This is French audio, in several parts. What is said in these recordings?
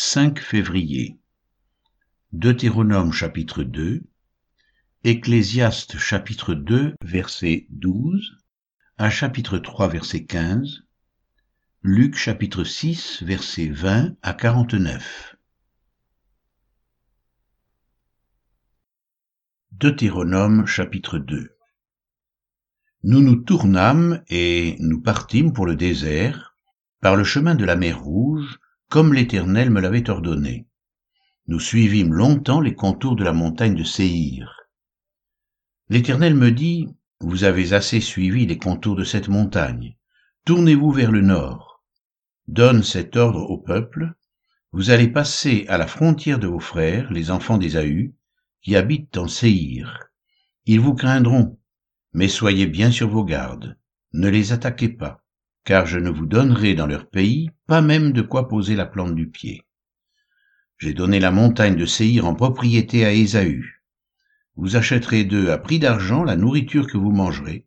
5 février. Deutéronome chapitre 2, Ecclésiaste chapitre 2 verset 12 à chapitre 3 verset 15, Luc chapitre 6 verset 20 à 49. Deutéronome chapitre 2 Nous nous tournâmes et nous partîmes pour le désert, par le chemin de la mer Rouge, comme l'Éternel me l'avait ordonné. Nous suivîmes longtemps les contours de la montagne de Séhir. L'Éternel me dit, Vous avez assez suivi les contours de cette montagne. Tournez-vous vers le nord. Donne cet ordre au peuple. Vous allez passer à la frontière de vos frères, les enfants d'Ésaü, qui habitent en Séhir. Ils vous craindront, mais soyez bien sur vos gardes. Ne les attaquez pas car je ne vous donnerai dans leur pays pas même de quoi poser la plante du pied. J'ai donné la montagne de Séhir en propriété à Ésaü. Vous achèterez d'eux à prix d'argent la nourriture que vous mangerez,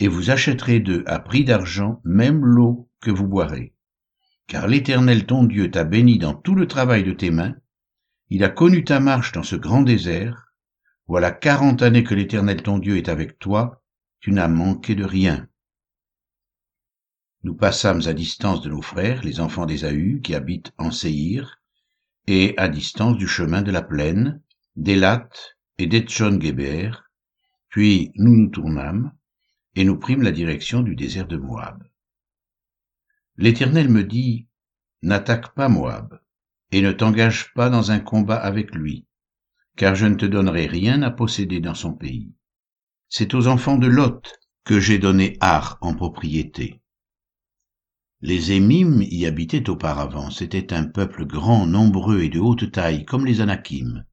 et vous achèterez d'eux à prix d'argent même l'eau que vous boirez. Car l'Éternel ton Dieu t'a béni dans tout le travail de tes mains, il a connu ta marche dans ce grand désert, voilà quarante années que l'Éternel ton Dieu est avec toi, tu n'as manqué de rien. Nous passâmes à distance de nos frères, les enfants d'Ésaü, qui habitent en Séhir, et à distance du chemin de la plaine, d'Élat et d'Etchon-Géber, puis nous nous tournâmes, et nous prîmes la direction du désert de Moab. L'Éternel me dit, N'attaque pas Moab, et ne t'engage pas dans un combat avec lui, car je ne te donnerai rien à posséder dans son pays. C'est aux enfants de Lot que j'ai donné Ar en propriété. Les Émim y habitaient auparavant. C'était un peuple grand, nombreux et de haute taille, comme les Anakim.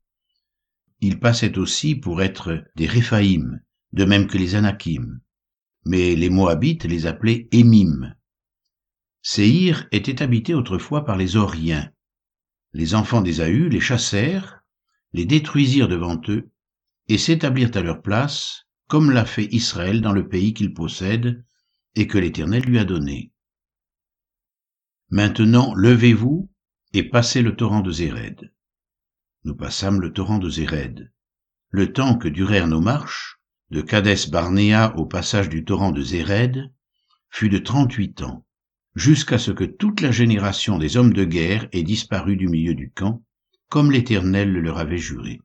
Ils passaient aussi pour être des Réphaïm, de même que les Anakim. Mais les Moabites les appelaient Émim. Séhir était habité autrefois par les Oriens. Les enfants d'Ésaü les chassèrent, les détruisirent devant eux, et s'établirent à leur place, comme l'a fait Israël dans le pays qu'il possède, et que l'Éternel lui a donné. Maintenant, levez-vous et passez le torrent de Zéred. Nous passâmes le torrent de Zéred. Le temps que durèrent nos marches, de Cadès Barnéa au passage du torrent de Zéred, fut de trente-huit ans, jusqu'à ce que toute la génération des hommes de guerre ait disparu du milieu du camp, comme l'Éternel le leur avait juré.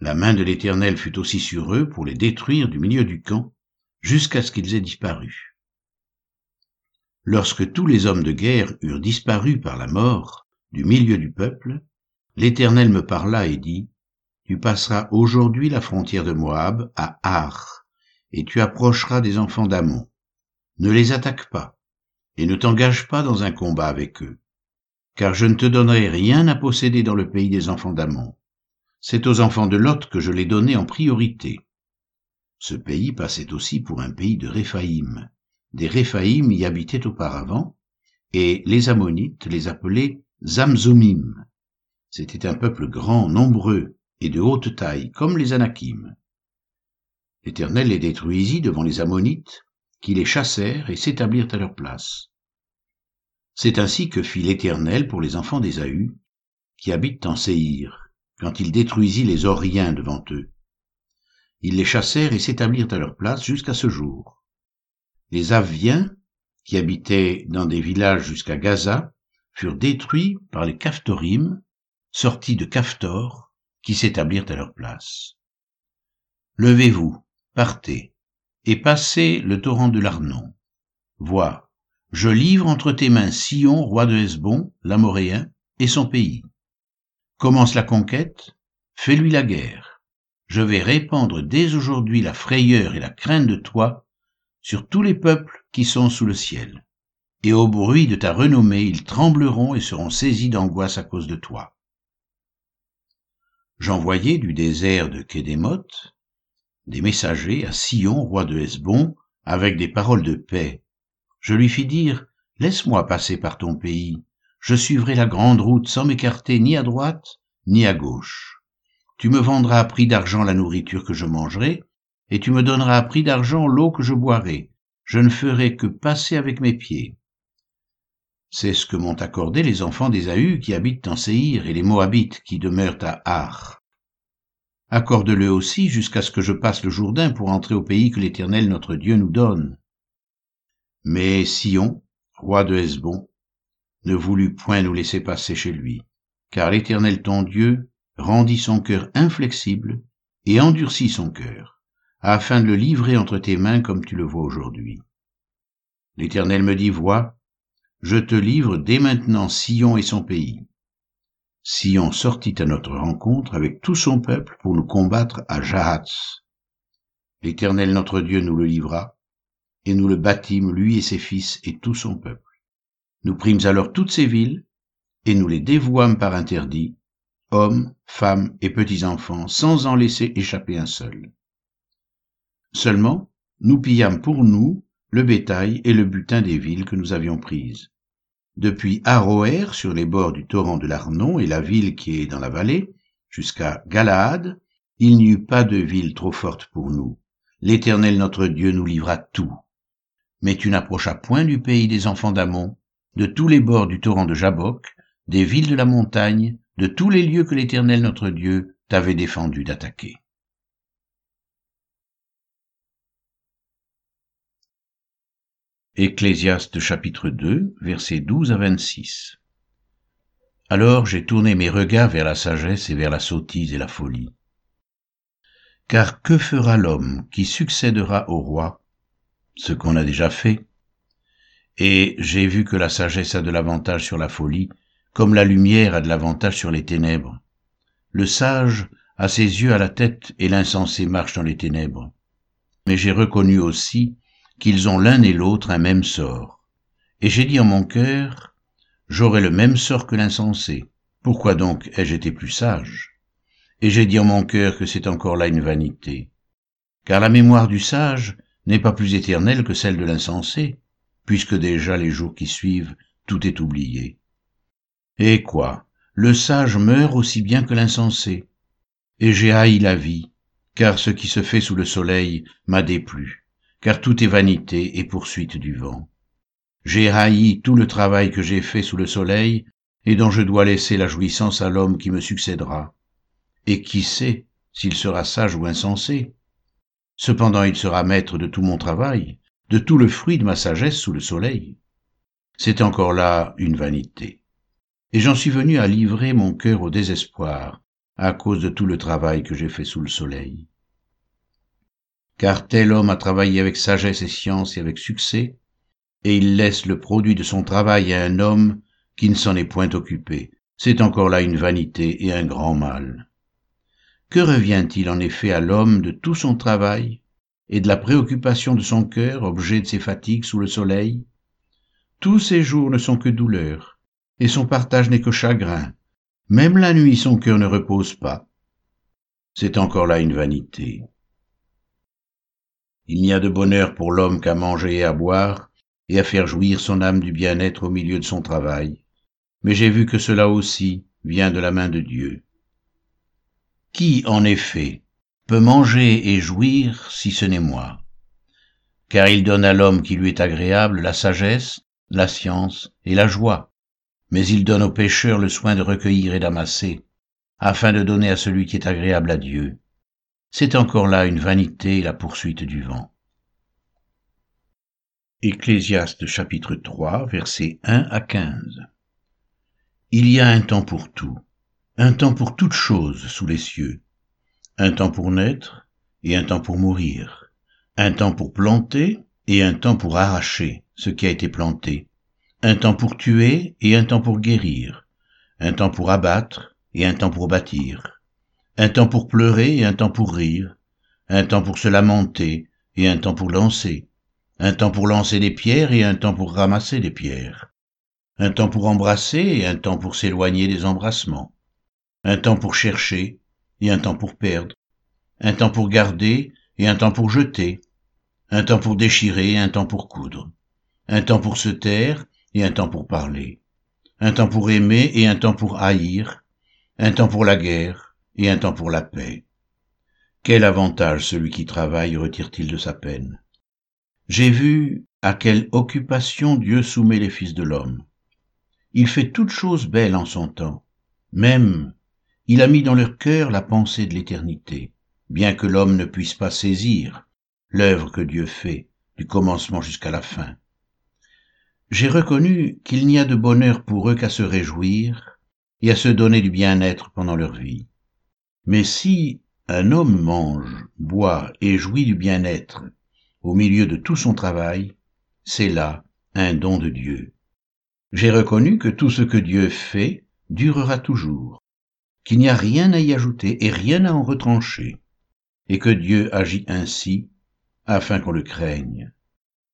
La main de l'Éternel fut aussi sur eux pour les détruire du milieu du camp, jusqu'à ce qu'ils aient disparu. Lorsque tous les hommes de guerre eurent disparu par la mort du milieu du peuple, l'Éternel me parla et dit, Tu passeras aujourd'hui la frontière de Moab à Ar, et tu approcheras des enfants d'Amon. Ne les attaque pas, et ne t'engage pas dans un combat avec eux, car je ne te donnerai rien à posséder dans le pays des enfants d'Amon. C'est aux enfants de Lot que je l'ai donné en priorité. Ce pays passait aussi pour un pays de Réphaïm des Réphaïm y habitaient auparavant, et les Ammonites les appelaient Zamzumim. C'était un peuple grand, nombreux et de haute taille, comme les Anakim. L'Éternel les détruisit devant les Ammonites, qui les chassèrent et s'établirent à leur place. C'est ainsi que fit l'Éternel pour les enfants d'Ésaü, qui habitent en Séhir, quand il détruisit les Oriens devant eux. Ils les chassèrent et s'établirent à leur place jusqu'à ce jour. Les Aviens, qui habitaient dans des villages jusqu'à Gaza, furent détruits par les Caphtorim, sortis de Caphtor, qui s'établirent à leur place. Levez-vous, partez, et passez le torrent de l'Arnon. Vois, je livre entre tes mains Sion, roi de Hesbon, l'Amoréen, et son pays. Commence la conquête, fais-lui la guerre. Je vais répandre dès aujourd'hui la frayeur et la crainte de toi sur tous les peuples qui sont sous le ciel. Et au bruit de ta renommée, ils trembleront et seront saisis d'angoisse à cause de toi. J'envoyai du désert de Kédémoth des messagers à Sion, roi de Hesbon, avec des paroles de paix. Je lui fis dire, Laisse-moi passer par ton pays, je suivrai la grande route sans m'écarter ni à droite ni à gauche. Tu me vendras à prix d'argent la nourriture que je mangerai, et tu me donneras à prix d'argent l'eau que je boirai. Je ne ferai que passer avec mes pieds. C'est ce que m'ont accordé les enfants d'Ésaü qui habitent en Séhir et les Moabites qui demeurent à Ar. Accorde-le aussi jusqu'à ce que je passe le Jourdain pour entrer au pays que l'Éternel notre Dieu nous donne. Mais Sion, roi de Hesbon, ne voulut point nous laisser passer chez lui, car l'Éternel ton Dieu rendit son cœur inflexible et endurcit son cœur, afin de le livrer entre tes mains comme tu le vois aujourd'hui. L'Éternel me dit, vois, je te livre dès maintenant Sion et son pays. Sion sortit à notre rencontre avec tout son peuple pour nous combattre à Jahatz. L'Éternel notre Dieu nous le livra, et nous le bâtîmes, lui et ses fils et tout son peuple. Nous prîmes alors toutes ces villes, et nous les dévouâmes par interdit, hommes, femmes et petits-enfants, sans en laisser échapper un seul. Seulement, nous pillâmes pour nous le bétail et le butin des villes que nous avions prises. Depuis Aroer, sur les bords du torrent de l'Arnon et la ville qui est dans la vallée, jusqu'à Galaad, il n'y eut pas de ville trop forte pour nous. L'Éternel notre Dieu nous livra tout. Mais tu n'approchas point du pays des enfants d'Amon, de tous les bords du torrent de Jabok, des villes de la montagne, de tous les lieux que l'Éternel notre Dieu t'avait défendu d'attaquer. Ecclésiaste chapitre 2, versets 12 à 26. Alors j'ai tourné mes regards vers la sagesse et vers la sottise et la folie. Car que fera l'homme qui succédera au roi? Ce qu'on a déjà fait. Et j'ai vu que la sagesse a de l'avantage sur la folie, comme la lumière a de l'avantage sur les ténèbres. Le sage a ses yeux à la tête et l'insensé marche dans les ténèbres. Mais j'ai reconnu aussi qu'ils ont l'un et l'autre un même sort. Et j'ai dit en mon cœur, j'aurai le même sort que l'insensé. Pourquoi donc ai-je été plus sage? Et j'ai dit en mon cœur que c'est encore là une vanité. Car la mémoire du sage n'est pas plus éternelle que celle de l'insensé, puisque déjà les jours qui suivent, tout est oublié. Et quoi? Le sage meurt aussi bien que l'insensé. Et j'ai haï la vie, car ce qui se fait sous le soleil m'a déplu car tout est vanité et poursuite du vent. J'ai haï tout le travail que j'ai fait sous le soleil, et dont je dois laisser la jouissance à l'homme qui me succédera. Et qui sait s'il sera sage ou insensé? Cependant il sera maître de tout mon travail, de tout le fruit de ma sagesse sous le soleil. C'est encore là une vanité. Et j'en suis venu à livrer mon cœur au désespoir, à cause de tout le travail que j'ai fait sous le soleil car tel homme a travaillé avec sagesse et science et avec succès, et il laisse le produit de son travail à un homme qui ne s'en est point occupé. C'est encore là une vanité et un grand mal. Que revient-il en effet à l'homme de tout son travail et de la préoccupation de son cœur, objet de ses fatigues sous le soleil? Tous ses jours ne sont que douleur, et son partage n'est que chagrin. Même la nuit son cœur ne repose pas. C'est encore là une vanité. Il n'y a de bonheur pour l'homme qu'à manger et à boire, et à faire jouir son âme du bien-être au milieu de son travail. Mais j'ai vu que cela aussi vient de la main de Dieu. Qui, en effet, peut manger et jouir si ce n'est moi? Car il donne à l'homme qui lui est agréable la sagesse, la science et la joie, mais il donne au pécheur le soin de recueillir et d'amasser, afin de donner à celui qui est agréable à Dieu c'est encore là une vanité et la poursuite du vent. Ecclésiaste chapitre 3 versets 1 à 15 Il y a un temps pour tout, un temps pour toutes choses sous les cieux, un temps pour naître et un temps pour mourir, un temps pour planter et un temps pour arracher ce qui a été planté, un temps pour tuer et un temps pour guérir, un temps pour abattre et un temps pour bâtir, un temps pour pleurer et un temps pour rire, un temps pour se lamenter et un temps pour lancer, un temps pour lancer des pierres et un temps pour ramasser des pierres, un temps pour embrasser et un temps pour s'éloigner des embrassements, un temps pour chercher et un temps pour perdre, un temps pour garder et un temps pour jeter, un temps pour déchirer et un temps pour coudre, un temps pour se taire et un temps pour parler, un temps pour aimer et un temps pour haïr, un temps pour la guerre, et un temps pour la paix. Quel avantage celui qui travaille retire-t-il de sa peine? J'ai vu à quelle occupation Dieu soumet les fils de l'homme. Il fait toutes choses belles en son temps. Même, il a mis dans leur cœur la pensée de l'éternité, bien que l'homme ne puisse pas saisir l'œuvre que Dieu fait, du commencement jusqu'à la fin. J'ai reconnu qu'il n'y a de bonheur pour eux qu'à se réjouir et à se donner du bien-être pendant leur vie. Mais si un homme mange, boit et jouit du bien-être au milieu de tout son travail, c'est là un don de Dieu. J'ai reconnu que tout ce que Dieu fait durera toujours, qu'il n'y a rien à y ajouter et rien à en retrancher, et que Dieu agit ainsi afin qu'on le craigne.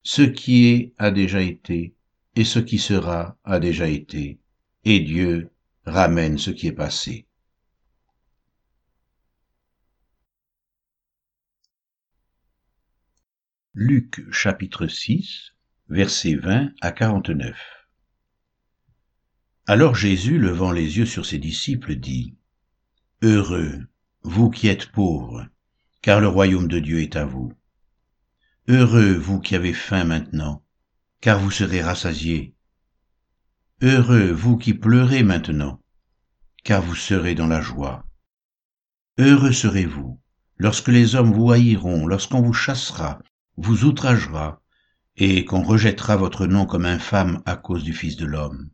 Ce qui est a déjà été, et ce qui sera a déjà été, et Dieu ramène ce qui est passé. Luc chapitre 6 versets 20 à 49 Alors Jésus, levant les yeux sur ses disciples, dit, Heureux, vous qui êtes pauvres, car le royaume de Dieu est à vous. Heureux, vous qui avez faim maintenant, car vous serez rassasiés. Heureux, vous qui pleurez maintenant, car vous serez dans la joie. Heureux serez-vous lorsque les hommes vous haïront, lorsqu'on vous chassera, vous outragera, et qu'on rejettera votre nom comme infâme à cause du Fils de l'homme.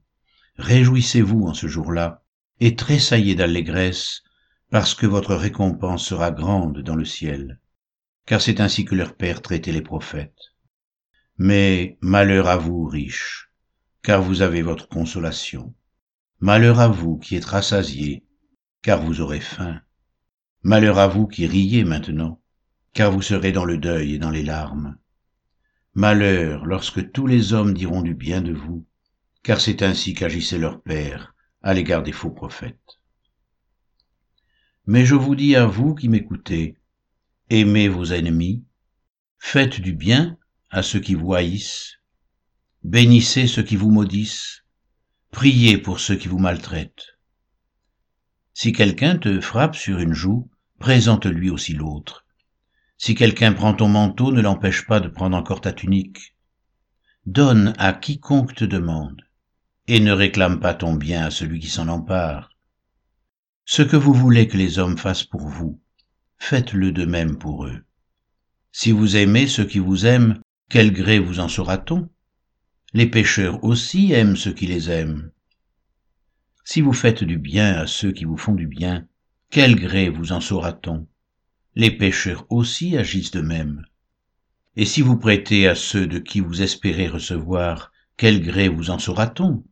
Réjouissez-vous en ce jour-là, et tressaillez d'allégresse, parce que votre récompense sera grande dans le ciel, car c'est ainsi que leur Père traitait les prophètes. Mais malheur à vous, riches, car vous avez votre consolation. Malheur à vous qui êtes rassasiés, car vous aurez faim. Malheur à vous qui riez maintenant, car vous serez dans le deuil et dans les larmes. Malheur lorsque tous les hommes diront du bien de vous, car c'est ainsi qu'agissait leur Père à l'égard des faux prophètes. Mais je vous dis à vous qui m'écoutez, aimez vos ennemis, faites du bien à ceux qui vous haïssent, bénissez ceux qui vous maudissent, priez pour ceux qui vous maltraitent. Si quelqu'un te frappe sur une joue, présente-lui aussi l'autre. Si quelqu'un prend ton manteau, ne l'empêche pas de prendre encore ta tunique. Donne à quiconque te demande, et ne réclame pas ton bien à celui qui s'en empare. Ce que vous voulez que les hommes fassent pour vous, faites-le de même pour eux. Si vous aimez ceux qui vous aiment, quel gré vous en saura-t-on Les pécheurs aussi aiment ceux qui les aiment. Si vous faites du bien à ceux qui vous font du bien, quel gré vous en saura-t-on les pécheurs aussi agissent de même. Et si vous prêtez à ceux de qui vous espérez recevoir, quel gré vous en saura-t-on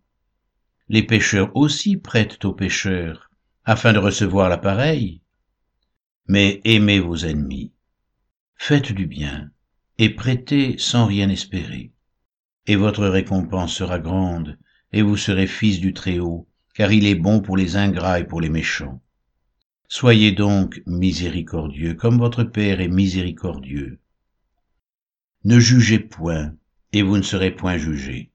Les pécheurs aussi prêtent aux pécheurs, afin de recevoir l'appareil. Mais aimez vos ennemis, faites du bien, et prêtez sans rien espérer. Et votre récompense sera grande, et vous serez fils du Très-Haut, car il est bon pour les ingrats et pour les méchants. Soyez donc miséricordieux comme votre Père est miséricordieux. Ne jugez point, et vous ne serez point jugés.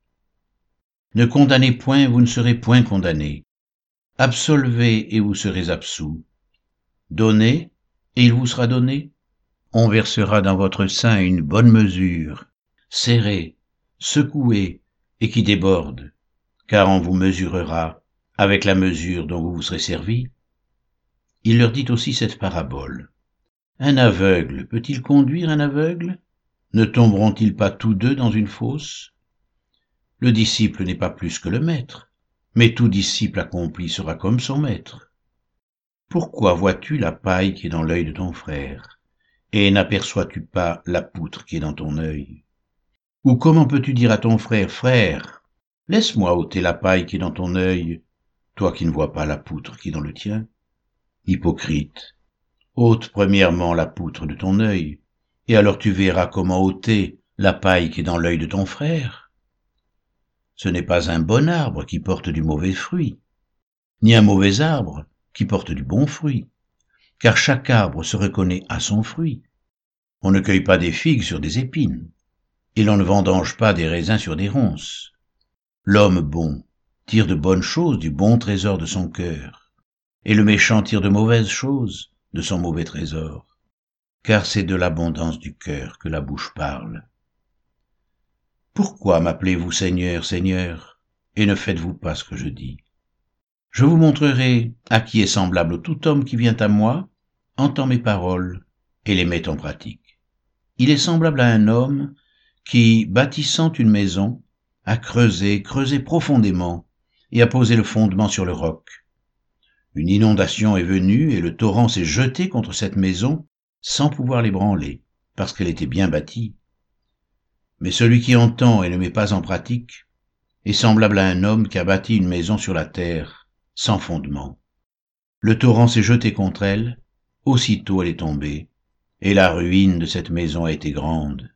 Ne condamnez point, vous ne serez point condamnés. Absolvez, et vous serez absous. Donnez, et il vous sera donné. On versera dans votre sein une bonne mesure, serrée, secouée, et qui déborde, car on vous mesurera avec la mesure dont vous vous serez servi il leur dit aussi cette parabole. Un aveugle peut-il conduire un aveugle? Ne tomberont-ils pas tous deux dans une fosse? Le disciple n'est pas plus que le maître, mais tout disciple accompli sera comme son maître. Pourquoi vois-tu la paille qui est dans l'œil de ton frère, et n'aperçois-tu pas la poutre qui est dans ton œil? Ou comment peux-tu dire à ton frère, frère, laisse-moi ôter la paille qui est dans ton œil, toi qui ne vois pas la poutre qui est dans le tien? Hypocrite, ôte premièrement la poutre de ton œil, et alors tu verras comment ôter la paille qui est dans l'œil de ton frère. Ce n'est pas un bon arbre qui porte du mauvais fruit, ni un mauvais arbre qui porte du bon fruit, car chaque arbre se reconnaît à son fruit. On ne cueille pas des figues sur des épines, et l'on ne vendange pas des raisins sur des ronces. L'homme bon tire de bonnes choses du bon trésor de son cœur, et le méchant tire de mauvaises choses de son mauvais trésor, car c'est de l'abondance du cœur que la bouche parle. Pourquoi m'appelez-vous Seigneur, Seigneur, et ne faites-vous pas ce que je dis? Je vous montrerai à qui est semblable tout homme qui vient à moi, entend mes paroles et les met en pratique. Il est semblable à un homme qui, bâtissant une maison, a creusé, creusé profondément et a posé le fondement sur le roc. Une inondation est venue et le torrent s'est jeté contre cette maison sans pouvoir l'ébranler, parce qu'elle était bien bâtie. Mais celui qui entend et ne met pas en pratique est semblable à un homme qui a bâti une maison sur la terre, sans fondement. Le torrent s'est jeté contre elle, aussitôt elle est tombée, et la ruine de cette maison a été grande.